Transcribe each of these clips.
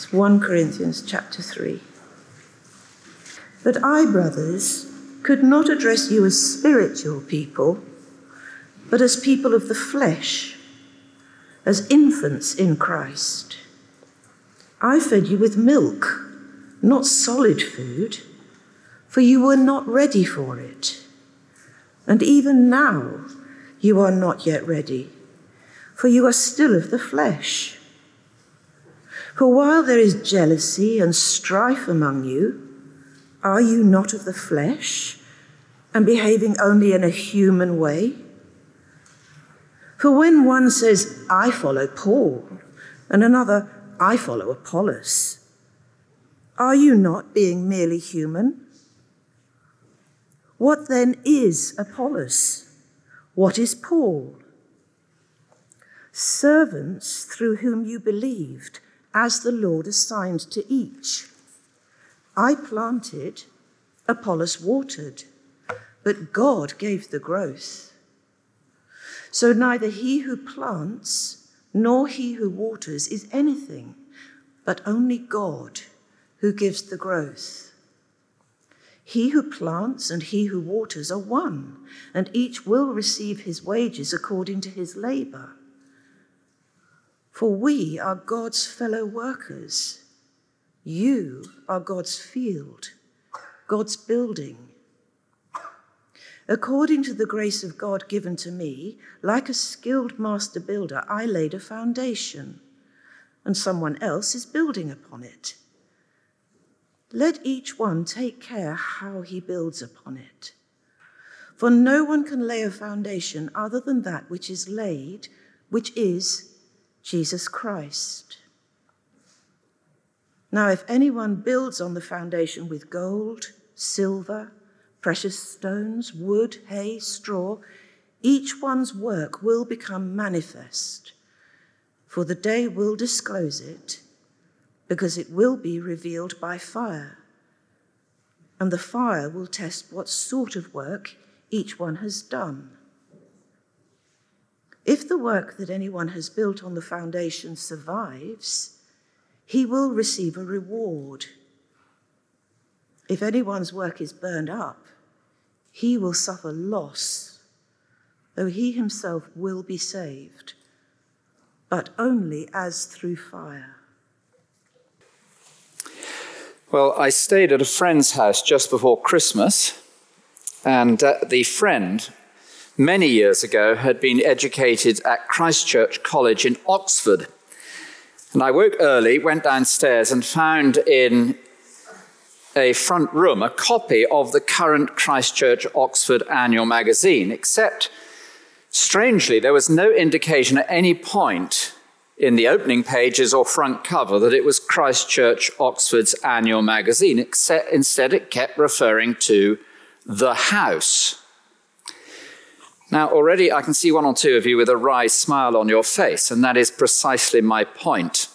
It's 1 Corinthians chapter 3. But I, brothers, could not address you as spiritual people, but as people of the flesh, as infants in Christ. I fed you with milk, not solid food, for you were not ready for it. And even now, you are not yet ready, for you are still of the flesh. For while there is jealousy and strife among you, are you not of the flesh and behaving only in a human way? For when one says, I follow Paul, and another, I follow Apollos, are you not being merely human? What then is Apollos? What is Paul? Servants through whom you believed, as the Lord assigned to each. I planted, Apollos watered, but God gave the growth. So neither he who plants nor he who waters is anything, but only God who gives the growth. He who plants and he who waters are one, and each will receive his wages according to his labor. For we are God's fellow workers. You are God's field, God's building. According to the grace of God given to me, like a skilled master builder, I laid a foundation, and someone else is building upon it. Let each one take care how he builds upon it. For no one can lay a foundation other than that which is laid, which is Jesus Christ. Now, if anyone builds on the foundation with gold, silver, precious stones, wood, hay, straw, each one's work will become manifest, for the day will disclose it, because it will be revealed by fire. And the fire will test what sort of work each one has done. If the work that anyone has built on the foundation survives, he will receive a reward. If anyone's work is burned up, he will suffer loss, though he himself will be saved, but only as through fire. Well, I stayed at a friend's house just before Christmas, and uh, the friend, many years ago, had been educated at Christ Church College in Oxford. And I woke early, went downstairs, and found in a front room a copy of the current Christ Church Oxford annual magazine, except, strangely, there was no indication at any point in the opening pages or front cover that it was Christ Church Oxford's annual magazine, except instead it kept referring to the house. Now, already I can see one or two of you with a wry smile on your face, and that is precisely my point.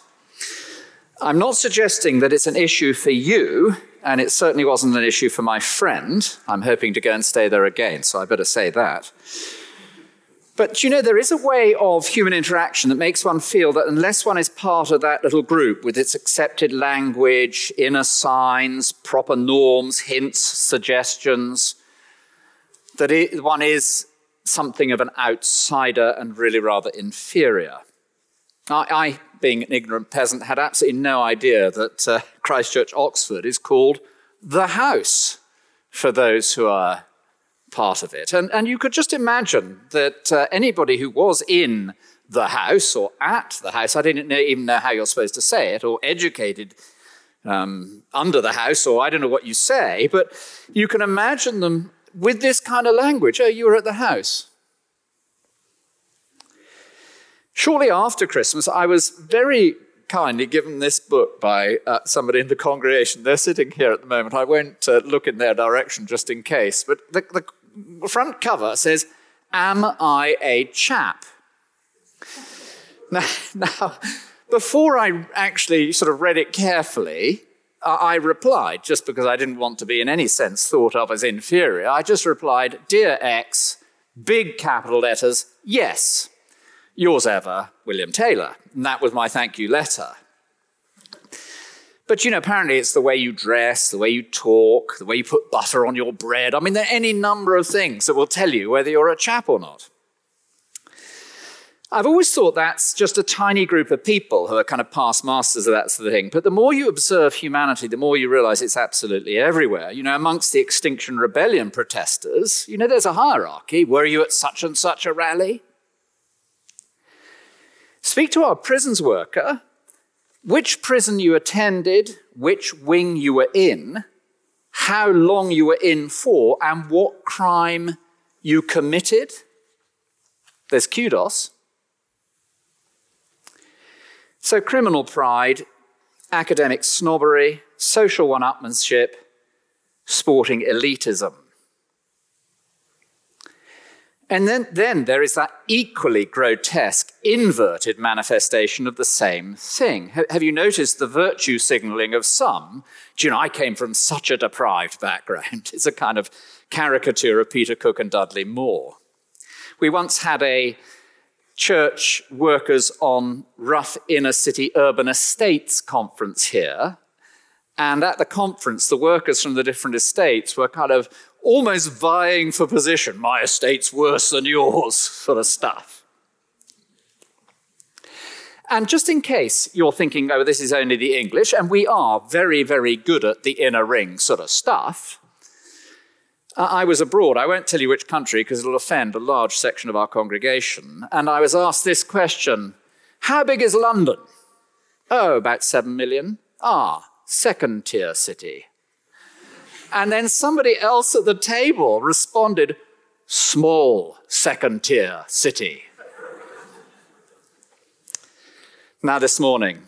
I'm not suggesting that it's an issue for you, and it certainly wasn't an issue for my friend. I'm hoping to go and stay there again, so I better say that. But you know, there is a way of human interaction that makes one feel that unless one is part of that little group with its accepted language, inner signs, proper norms, hints, suggestions, that it, one is something of an outsider and really rather inferior. I, I being an ignorant peasant, had absolutely no idea that uh, Christ Church Oxford is called the house for those who are part of it. And, and you could just imagine that uh, anybody who was in the house or at the house, I didn't know, even know how you're supposed to say it, or educated um, under the house, or I don't know what you say, but you can imagine them with this kind of language. Oh, you were at the house. Shortly after Christmas, I was very kindly given this book by uh, somebody in the congregation. They're sitting here at the moment. I won't uh, look in their direction just in case. But the, the front cover says, Am I a chap? Now, now, before I actually sort of read it carefully, I replied, just because I didn't want to be in any sense thought of as inferior, I just replied, Dear X, big capital letters, yes. Yours ever, William Taylor. And that was my thank you letter. But you know, apparently it's the way you dress, the way you talk, the way you put butter on your bread. I mean, there are any number of things that will tell you whether you're a chap or not. I've always thought that's just a tiny group of people who are kind of past masters of that sort of thing. But the more you observe humanity, the more you realize it's absolutely everywhere. You know, amongst the Extinction Rebellion protesters, you know, there's a hierarchy. Were you at such and such a rally? Speak to our prisons worker, which prison you attended, which wing you were in, how long you were in for, and what crime you committed. There's kudos. So, criminal pride, academic snobbery, social one upmanship, sporting elitism. And then, then there is that equally grotesque, inverted manifestation of the same thing. Have you noticed the virtue signaling of some? Do you know, I came from such a deprived background. It's a kind of caricature of Peter Cook and Dudley Moore. We once had a church workers on rough inner city urban estates conference here. And at the conference, the workers from the different estates were kind of almost vying for position. My estate's worse than yours, sort of stuff. And just in case you're thinking, oh, this is only the English, and we are very, very good at the inner ring sort of stuff. I was abroad. I won't tell you which country because it'll offend a large section of our congregation. And I was asked this question How big is London? Oh, about seven million. Ah, second tier city. And then somebody else at the table responded, small second tier city. now, this morning,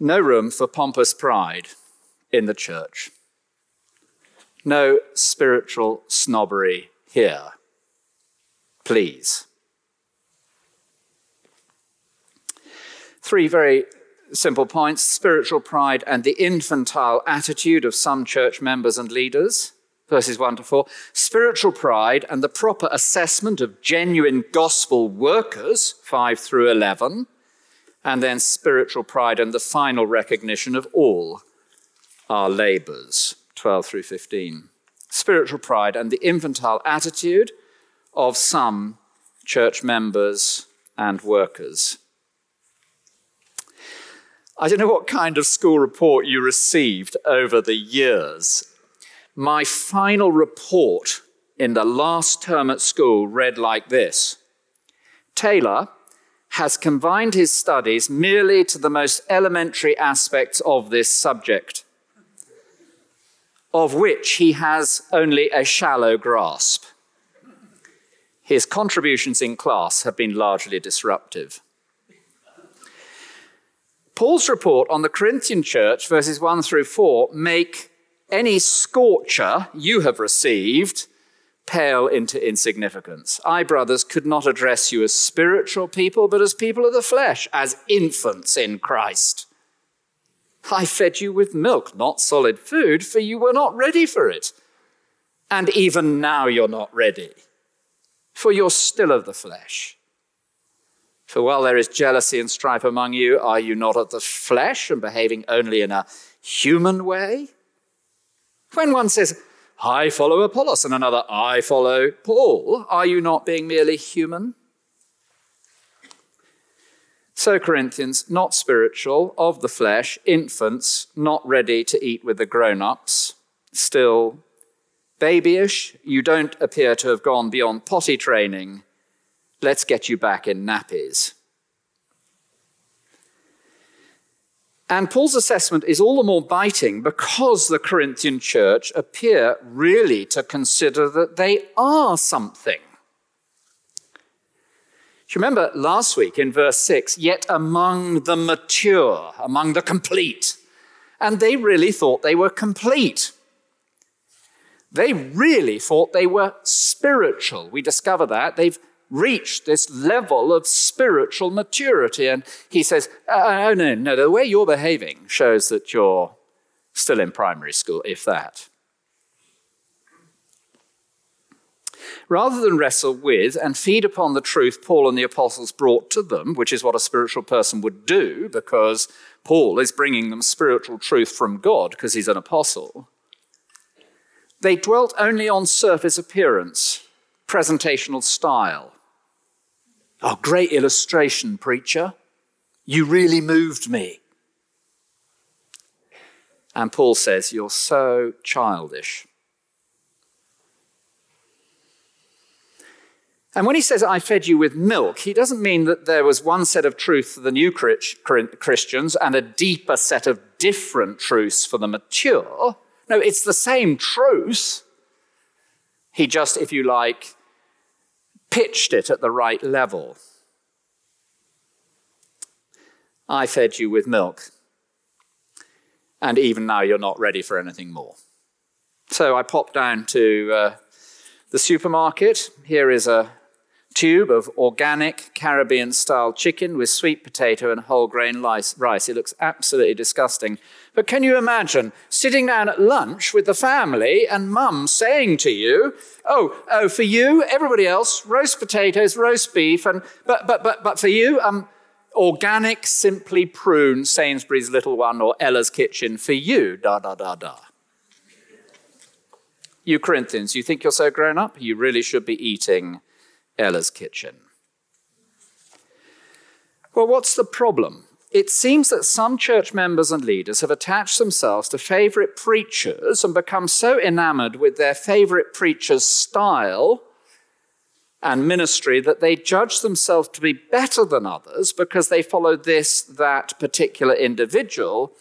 no room for pompous pride in the church. No spiritual snobbery here. Please. Three very simple points spiritual pride and the infantile attitude of some church members and leaders, verses 1 to 4. Spiritual pride and the proper assessment of genuine gospel workers, 5 through 11. And then spiritual pride and the final recognition of all our labors, 12 through 15. Spiritual pride and the infantile attitude of some church members and workers. I don't know what kind of school report you received over the years. My final report in the last term at school read like this Taylor has confined his studies merely to the most elementary aspects of this subject, of which he has only a shallow grasp. His contributions in class have been largely disruptive. Paul's report on the Corinthian church, verses 1 through 4, make any scorcher you have received pale into insignificance. I, brothers, could not address you as spiritual people, but as people of the flesh, as infants in Christ. I fed you with milk, not solid food, for you were not ready for it. And even now you're not ready, for you're still of the flesh. For while there is jealousy and strife among you, are you not of the flesh and behaving only in a human way? When one says, I follow Apollos, and another, I follow Paul, are you not being merely human? So, Corinthians, not spiritual, of the flesh, infants, not ready to eat with the grown ups, still babyish, you don't appear to have gone beyond potty training Let's get you back in nappies. And Paul's assessment is all the more biting because the Corinthian church appear really to consider that they are something. You remember last week in verse 6, yet among the mature, among the complete? And they really thought they were complete. They really thought they were spiritual. We discover that. They've reached this level of spiritual maturity. And he says, Oh, no, no, the way you're behaving shows that you're still in primary school, if that. Rather than wrestle with and feed upon the truth Paul and the apostles brought to them, which is what a spiritual person would do because Paul is bringing them spiritual truth from God because he's an apostle, they dwelt only on surface appearance, presentational style. Oh, great illustration, preacher. You really moved me. And Paul says, You're so childish. And when he says, I fed you with milk, he doesn't mean that there was one set of truth for the new Christians and a deeper set of different truths for the mature. No, it's the same truth. He just, if you like, pitched it at the right level. I fed you with milk, and even now you're not ready for anything more. So I popped down to uh, the supermarket. Here is a tube of organic Caribbean style chicken with sweet potato and whole grain rice. It looks absolutely disgusting. But can you imagine sitting down at lunch with the family and mum saying to you, Oh, oh, for you, everybody else, roast potatoes, roast beef, and but but but but for you, um, organic, simply prune Sainsbury's Little One or Ella's Kitchen for you, da da da da. You Corinthians, you think you're so grown up? You really should be eating Ella's kitchen. Well, what's the problem? It seems that some church members and leaders have attached themselves to favorite preachers and become so enamored with their favorite preacher's style and ministry that they judge themselves to be better than others because they follow this, that particular individual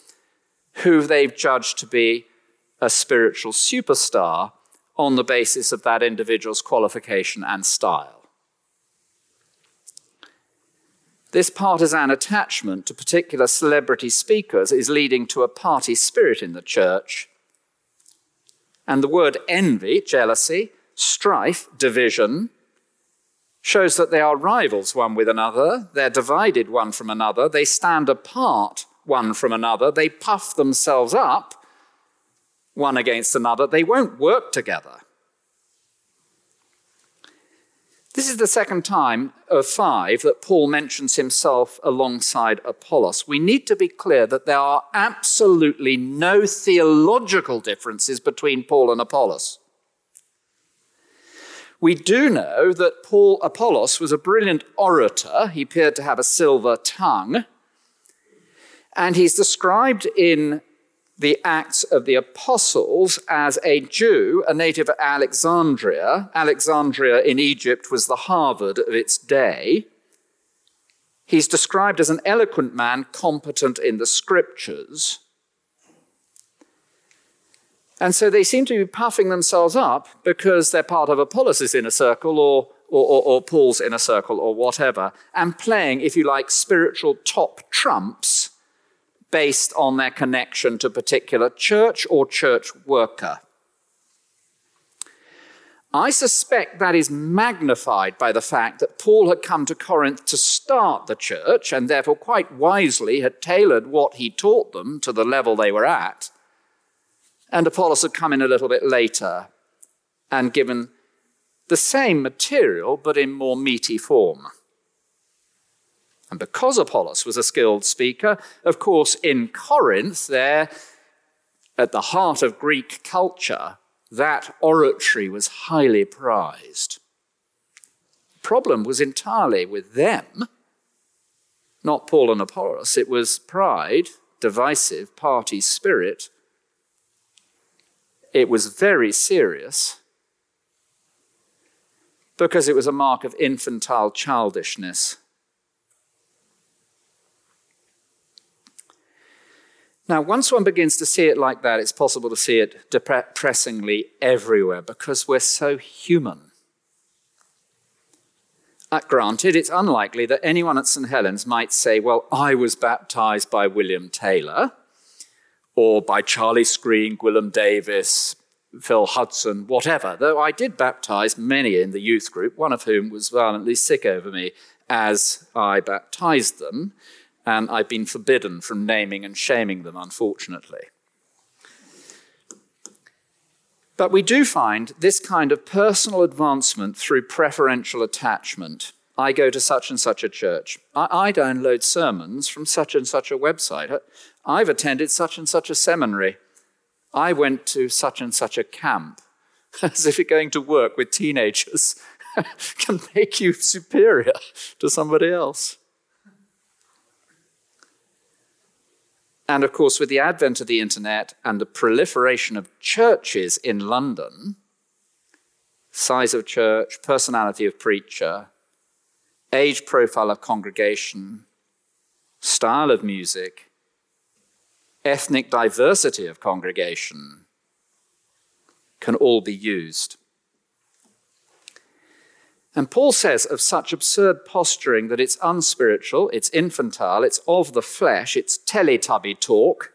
who they've judged to be a spiritual superstar on the basis of that individual's qualification and style. This partisan attachment to particular celebrity speakers is leading to a party spirit in the church. And the word envy, jealousy, strife, division, shows that they are rivals one with another, they're divided one from another, they stand apart one from another, they puff themselves up one against another, they won't work together. This is the second time of five that Paul mentions himself alongside Apollos. We need to be clear that there are absolutely no theological differences between Paul and Apollos. We do know that Paul Apollos was a brilliant orator. He appeared to have a silver tongue. And he's described in the Acts of the Apostles as a Jew, a native of Alexandria. Alexandria in Egypt was the Harvard of its day. He's described as an eloquent man, competent in the scriptures. And so they seem to be puffing themselves up because they're part of Apollos' inner circle or, or, or, or Paul's inner circle or whatever, and playing, if you like, spiritual top trumps based on their connection to particular church or church worker. I suspect that is magnified by the fact that Paul had come to Corinth to start the church and therefore quite wisely had tailored what he taught them to the level they were at. And Apollos had come in a little bit later and given the same material but in more meaty form. And because Apollos was a skilled speaker, of course, in Corinth, there, at the heart of Greek culture, that oratory was highly prized. The problem was entirely with them, not Paul and Apollos. It was pride, divisive party spirit. It was very serious because it was a mark of infantile childishness Now, once one begins to see it like that, it's possible to see it depressingly everywhere because we're so human. Uh, granted, it's unlikely that anyone at St. Helens might say, Well, I was baptized by William Taylor, or by Charlie Skrine, Gwilym Davis, Phil Hudson, whatever, though I did baptize many in the youth group, one of whom was violently sick over me as I baptized them and I've been forbidden from naming and shaming them, unfortunately. But we do find this kind of personal advancement through preferential attachment. I go to such and such a church. I, I, download sermons from such and such a website. I've attended such and such a seminary. I went to such and such a camp. As if going to work with teenagers can make you superior to somebody else. And of course, with the advent of the internet and the proliferation of churches in London, size of church, personality of preacher, age profile of congregation, style of music, ethnic diversity of congregation can all be used. And Paul says of such absurd posturing that it's unspiritual, it's infantile, it's of the flesh, it's teletubby talk,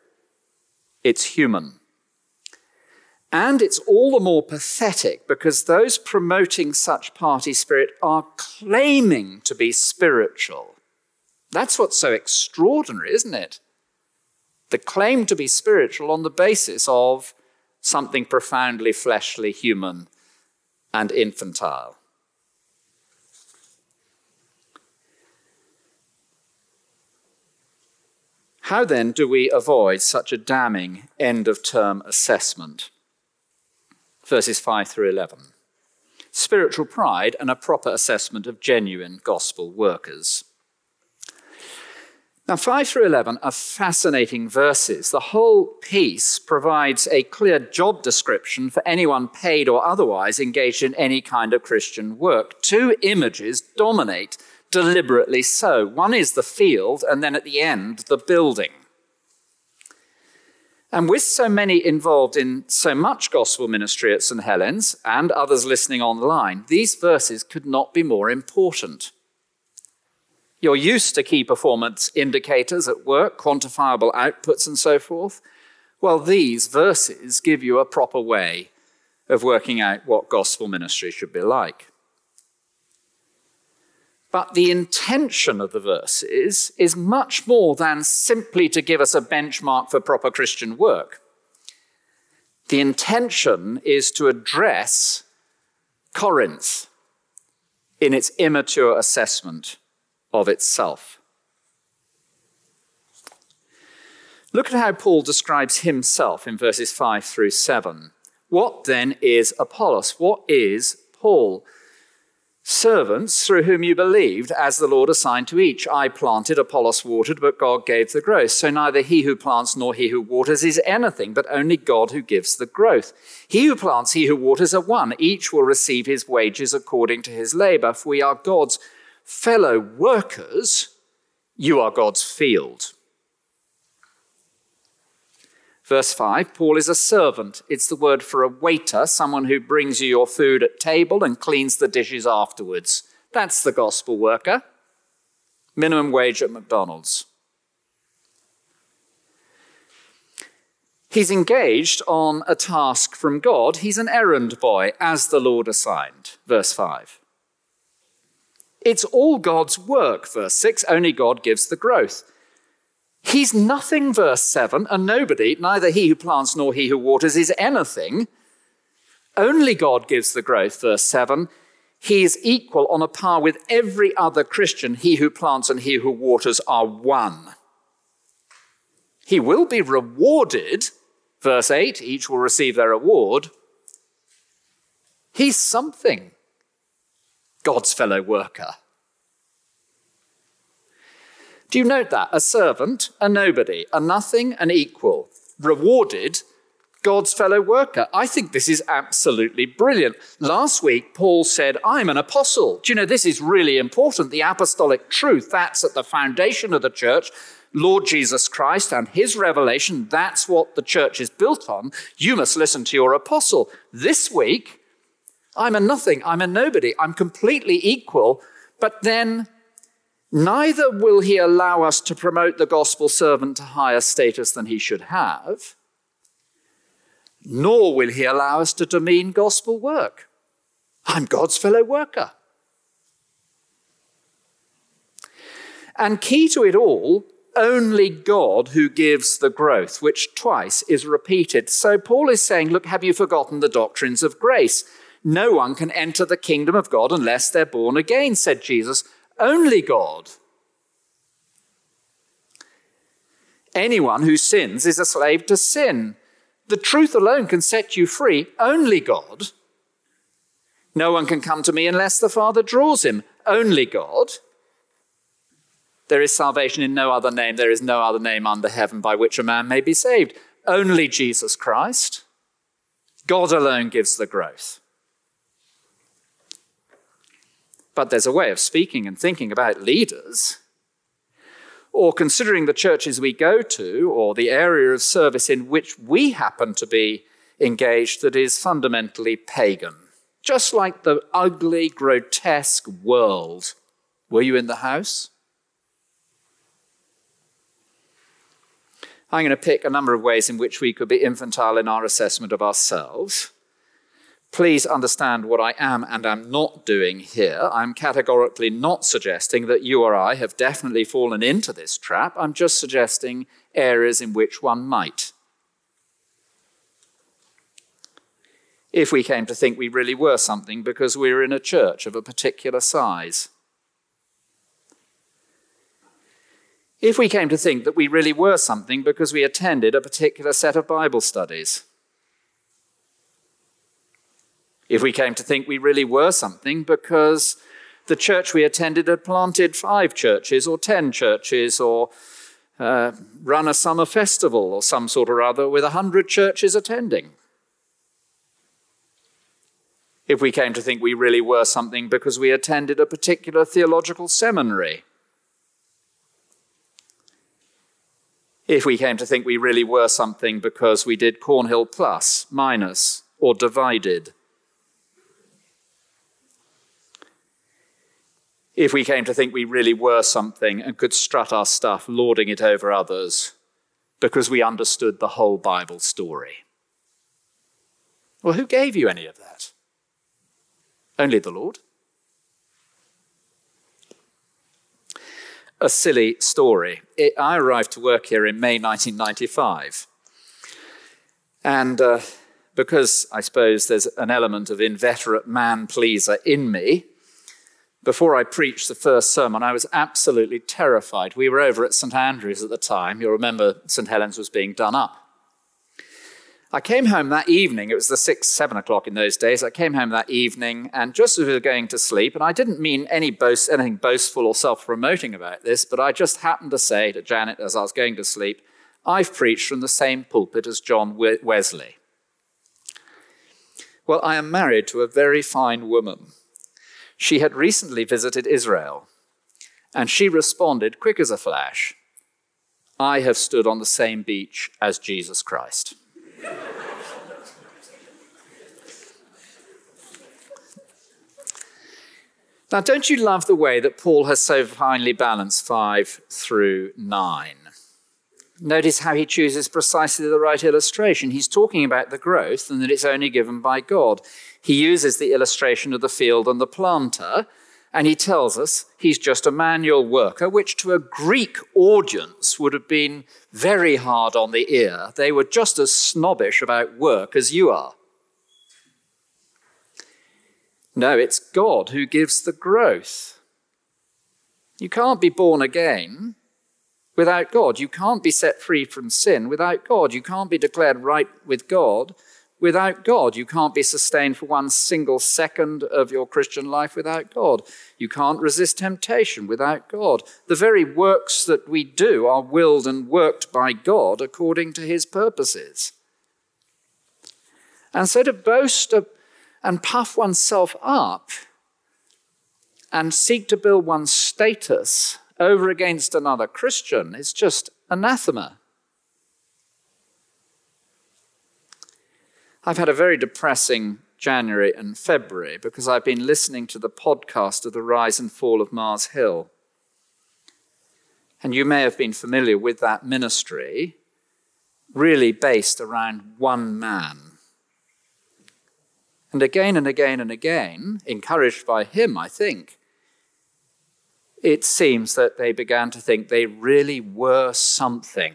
it's human. And it's all the more pathetic because those promoting such party spirit are claiming to be spiritual. That's what's so extraordinary, isn't it? The claim to be spiritual on the basis of something profoundly fleshly, human, and infantile. How then do we avoid such a damning end of term assessment? Verses 5 through 11. Spiritual pride and a proper assessment of genuine gospel workers. Now, 5 through 11 are fascinating verses. The whole piece provides a clear job description for anyone paid or otherwise engaged in any kind of Christian work. Two images dominate deliberately so. One is the field, and then at the end, the building. And with so many involved in so much gospel ministry at St. Helens and others listening online, these verses could not be more important. You're used to key performance indicators at work, quantifiable outputs, and so forth. Well, these verses give you a proper way of working out what gospel ministry should be like. But the intention of the verses is much more than simply to give us a benchmark for proper Christian work. The intention is to address Corinth in its immature assessment of itself. Look at how Paul describes himself in verses 5 through 7. What then is Apollos? What is Paul? Servants through whom you believed, as the Lord assigned to each. I planted, Apollos watered, but God gave the growth. So neither he who plants nor he who waters is anything, but only God who gives the growth. He who plants, he who waters are one. Each will receive his wages according to his labor. For we are God's fellow workers. You are God's field. Verse 5 Paul is a servant. It's the word for a waiter, someone who brings you your food at table and cleans the dishes afterwards. That's the gospel worker. Minimum wage at McDonald's. He's engaged on a task from God. He's an errand boy, as the Lord assigned. Verse 5. It's all God's work. Verse 6 only God gives the growth. He's nothing, verse 7, and nobody, neither he who plants nor he who waters, is anything. Only God gives the growth, verse 7. He is equal on a par with every other Christian. He who plants and he who waters are one. He will be rewarded, verse 8, each will receive their reward. He's something, God's fellow worker. Do you note that? A servant, a nobody, a nothing, an equal, rewarded God's fellow worker. I think this is absolutely brilliant. Last week, Paul said, I'm an apostle. Do you know, this is really important. The apostolic truth, that's at the foundation of the church. Lord Jesus Christ and his revelation, that's what the church is built on. You must listen to your apostle. This week, I'm a nothing, I'm a nobody, I'm completely equal. But then Neither will he allow us to promote the gospel servant to higher status than he should have, nor will he allow us to demean gospel work. I'm God's fellow worker. And key to it all only God who gives the growth, which twice is repeated. So Paul is saying, Look, have you forgotten the doctrines of grace? No one can enter the kingdom of God unless they're born again, said Jesus. Only God. Anyone who sins is a slave to sin. The truth alone can set you free. Only God. No one can come to me unless the Father draws him. Only God. There is salvation in no other name. There is no other name under heaven by which a man may be saved. Only Jesus Christ. God alone gives the growth. But there's a way of speaking and thinking about leaders or considering the churches we go to or the area of service in which we happen to be engaged that is fundamentally pagan. Just like the ugly, grotesque world. Were you in the house? I'm going to pick a number of ways in which we could be infantile in our assessment of ourselves. Please understand what I am and am not doing here. I'm categorically not suggesting that you or I have definitely fallen into this trap. I'm just suggesting areas in which one might. If we came to think we really were something because we were in a church of a particular size. If we came to think that we really were something because we attended a particular set of Bible studies if we came to think we really were something because the church we attended had planted five churches or ten churches or uh, run a summer festival or some sort or other with a hundred churches attending. If we came to think we really were something because we attended a particular theological seminary. If we came to think we really were something because we did Cornhill Plus, Minus, or Divided if we came to think we really were something and could strut our stuff, lording it over others, because we understood the whole Bible story. Well, who gave you any of that? Only the Lord. A silly story. It, I arrived to work here in May 1995. And uh, because I suppose there's an element of inveterate man pleaser in me, before I preached the first sermon, I was absolutely terrified. We were over at St. Andrew's at the time. You'll remember St. Helens was being done up. I came home that evening. It was the six, seven o'clock in those days. I came home that evening, and just as we were going to sleep, and I didn't mean any boast, anything boastful or self-promoting about this, but I just happened to say to Janet as I was going to sleep, "I've preached from the same pulpit as John Wesley." Well, I am married to a very fine woman. She had recently visited Israel, and she responded quick as a flash I have stood on the same beach as Jesus Christ. now, don't you love the way that Paul has so finely balanced 5 through 9? Notice how he chooses precisely the right illustration. He's talking about the growth and that it's only given by God he uses the illustration of the field and the planter, and he tells us he's just a manual worker, which to a Greek audience would have been very hard on the ear. They were just as snobbish about work as you are. No, it's God who gives the growth. You can't be born again without God. You can't be set free from sin without God. You can't be declared right with God without God. You can't be sustained for one single second of your Christian life without God. You can't resist temptation without God. The very works that we do are willed and worked by God according to his purposes. And so to boast and puff oneself up and seek to build one's status over against another Christian is just anathema. I've had a very depressing January and February because I've been listening to the podcast of the rise and fall of Mars Hill. And you may have been familiar with that ministry, really based around one man. And again and again and again, encouraged by him, I think, it seems that they began to think they really were something.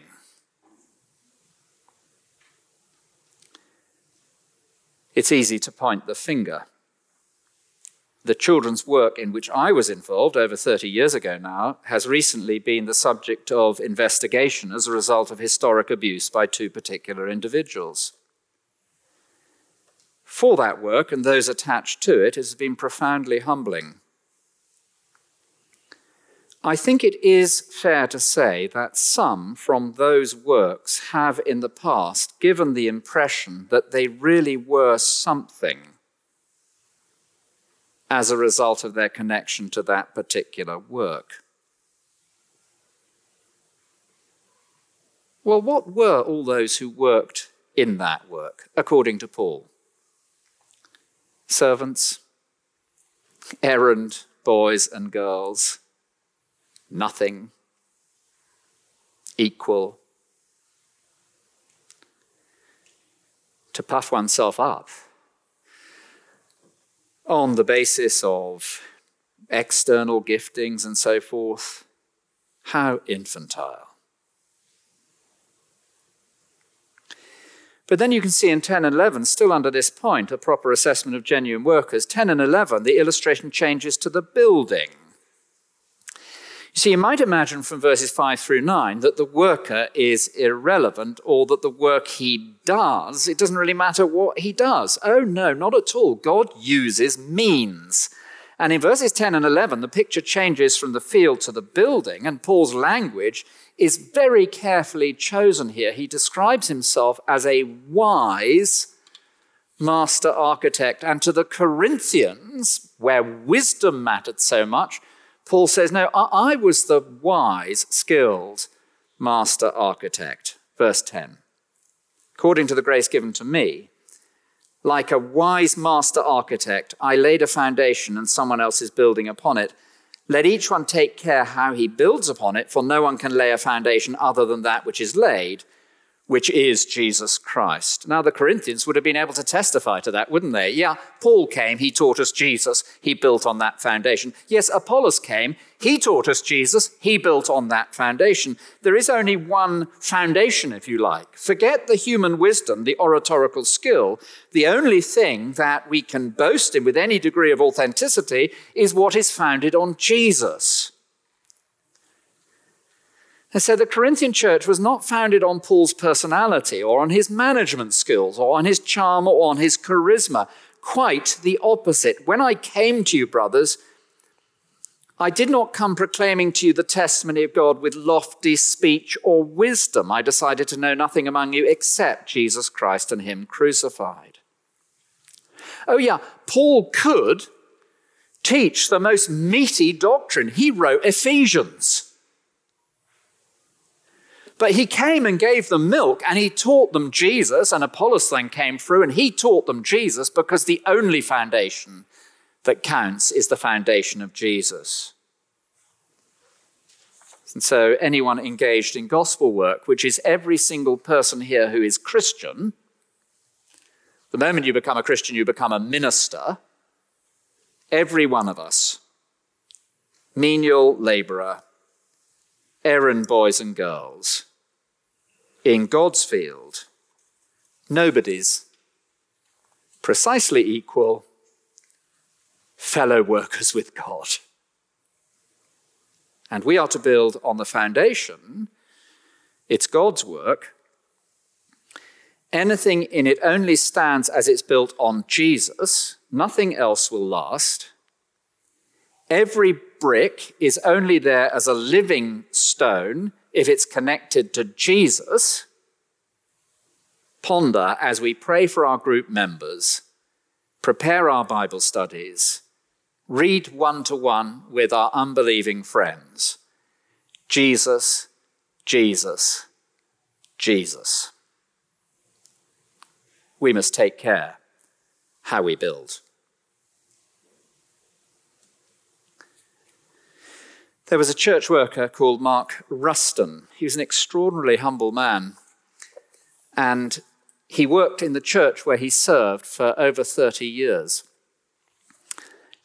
It's easy to point the finger. The children's work in which I was involved over 30 years ago now has recently been the subject of investigation as a result of historic abuse by two particular individuals. For that work and those attached to it, it has been profoundly humbling. I think it is fair to say that some from those works have in the past given the impression that they really were something as a result of their connection to that particular work. Well, what were all those who worked in that work, according to Paul? Servants, errand boys and girls nothing, equal. To puff oneself up on the basis of external giftings and so forth, how infantile. But then you can see in 10 and 11, still under this point, a proper assessment of genuine workers. 10 and 11, the illustration changes to the building. You see, you might imagine from verses 5 through 9 that the worker is irrelevant or that the work he does, it doesn't really matter what he does. Oh, no, not at all. God uses means. And in verses 10 and 11, the picture changes from the field to the building, and Paul's language is very carefully chosen here. He describes himself as a wise master architect. And to the Corinthians, where wisdom mattered so much, Paul says, No, I was the wise, skilled master architect. Verse 10. According to the grace given to me, like a wise master architect, I laid a foundation and someone else is building upon it. Let each one take care how he builds upon it, for no one can lay a foundation other than that which is laid, which is Jesus Christ. Now, the Corinthians would have been able to testify to that, wouldn't they? Yeah, Paul came, he taught us Jesus, he built on that foundation. Yes, Apollos came, he taught us Jesus, he built on that foundation. There is only one foundation, if you like. Forget the human wisdom, the oratorical skill. The only thing that we can boast in with any degree of authenticity is what is founded on Jesus. And so the Corinthian church was not founded on Paul's personality or on his management skills or on his charm or on his charisma. Quite the opposite. When I came to you, brothers, I did not come proclaiming to you the testimony of God with lofty speech or wisdom. I decided to know nothing among you except Jesus Christ and Him crucified. Oh, yeah, Paul could teach the most meaty doctrine. He wrote Ephesians. But he came and gave them milk and he taught them Jesus, and Apollos then came through and he taught them Jesus because the only foundation that counts is the foundation of Jesus. And so, anyone engaged in gospel work, which is every single person here who is Christian, the moment you become a Christian, you become a minister. Every one of us, menial laborer, errand boys and girls, in God's field, nobody's precisely equal fellow workers with God. And we are to build on the foundation, it's God's work. Anything in it only stands as it's built on Jesus, nothing else will last. Every brick is only there as a living stone if it's connected to Jesus, ponder as we pray for our group members, prepare our Bible studies, read one to one with our unbelieving friends. Jesus, Jesus, Jesus. We must take care how we build. There was a church worker called Mark Ruston. He was an extraordinarily humble man. And he worked in the church where he served for over 30 years.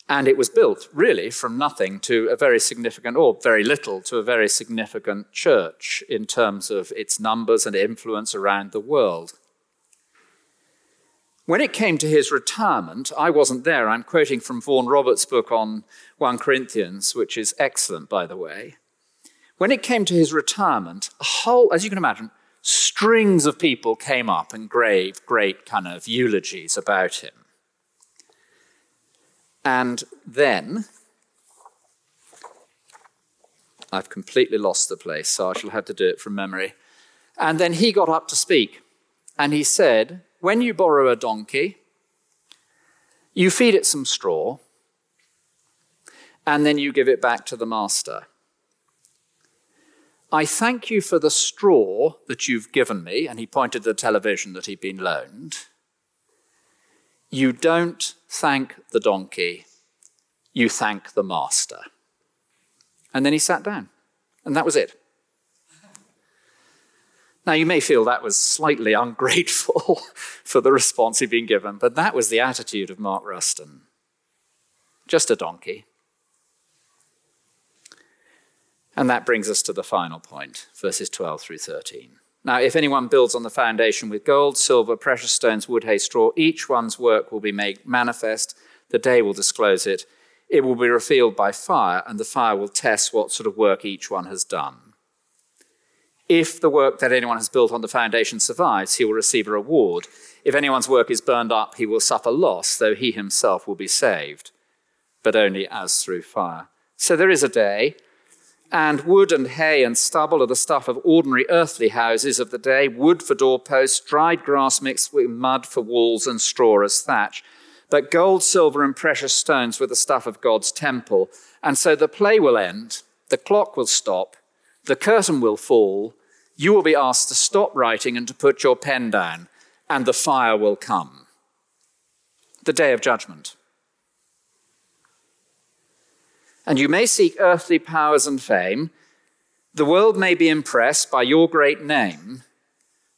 And it was built really from nothing to a very significant, or very little to a very significant church in terms of its numbers and influence around the world. When it came to his retirement, I wasn't there. I'm quoting from Vaughan Roberts' book on 1 Corinthians, which is excellent, by the way. When it came to his retirement, a whole, as you can imagine, strings of people came up and gave great kind of eulogies about him. And then I've completely lost the place, so I shall have to do it from memory. And then he got up to speak, and he said, When you borrow a donkey, you feed it some straw, and then you give it back to the master. I thank you for the straw that you've given me, and he pointed to the television that he'd been loaned. You don't thank the donkey, you thank the master. And then he sat down, and that was it. Now, you may feel that was slightly ungrateful for the response he'd been given, but that was the attitude of Mark Ruston. Just a donkey. And that brings us to the final point, verses 12 through 13. Now, if anyone builds on the foundation with gold, silver, precious stones, wood, hay, straw, each one's work will be made manifest. The day will disclose it. It will be revealed by fire, and the fire will test what sort of work each one has done. If the work that anyone has built on the foundation survives, he will receive a reward. If anyone's work is burned up, he will suffer loss, though he himself will be saved, but only as through fire. So there is a day and wood and hay and stubble are the stuff of ordinary earthly houses of the day wood for doorposts, dried grass mixed with mud for walls, and straw as thatch. But gold, silver, and precious stones were the stuff of God's temple. And so the play will end, the clock will stop, the curtain will fall, you will be asked to stop writing and to put your pen down, and the fire will come. The day of judgment. and you may seek earthly powers and fame. The world may be impressed by your great name.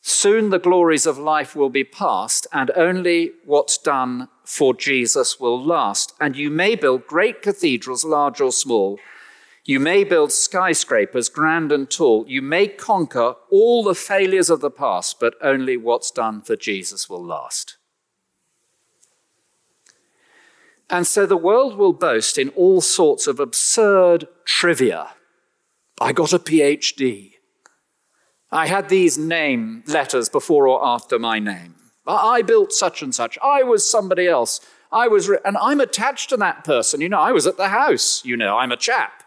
Soon the glories of life will be past, and only what's done for Jesus will last. And you may build great cathedrals, large or small. You may build skyscrapers, grand and tall. You may conquer all the failures of the past, but only what's done for Jesus will last. And so the world will boast in all sorts of absurd trivia. I got a PhD. I had these name letters before or after my name. I built such and such. I was somebody else. I was, re- and I'm attached to that person. You know, I was at the house. You know, I'm a chap.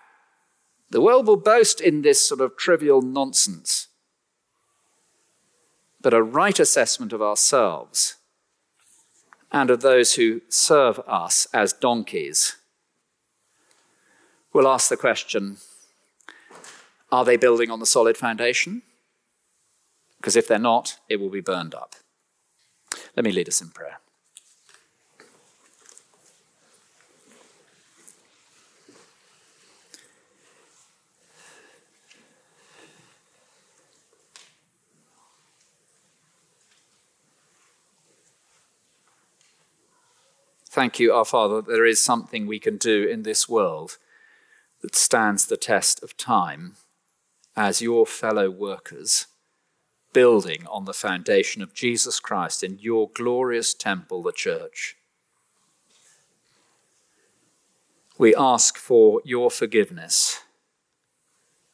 The world will boast in this sort of trivial nonsense. But a right assessment of ourselves and of those who serve us as donkeys. We'll ask the question are they building on the solid foundation? Because if they're not, it will be burned up. Let me lead us in prayer. Thank you, our Father, there is something we can do in this world that stands the test of time as your fellow workers, building on the foundation of Jesus Christ in your glorious temple, the church. We ask for your forgiveness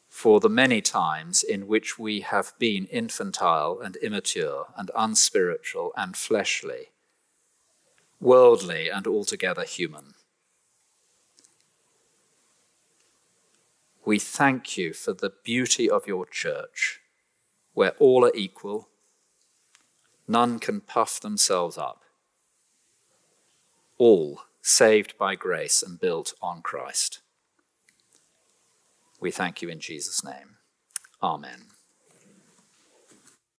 for the many times in which we have been infantile and immature and unspiritual and fleshly worldly, and altogether human. We thank you for the beauty of your church, where all are equal, none can puff themselves up, all saved by grace and built on Christ. We thank you in Jesus' name. Amen.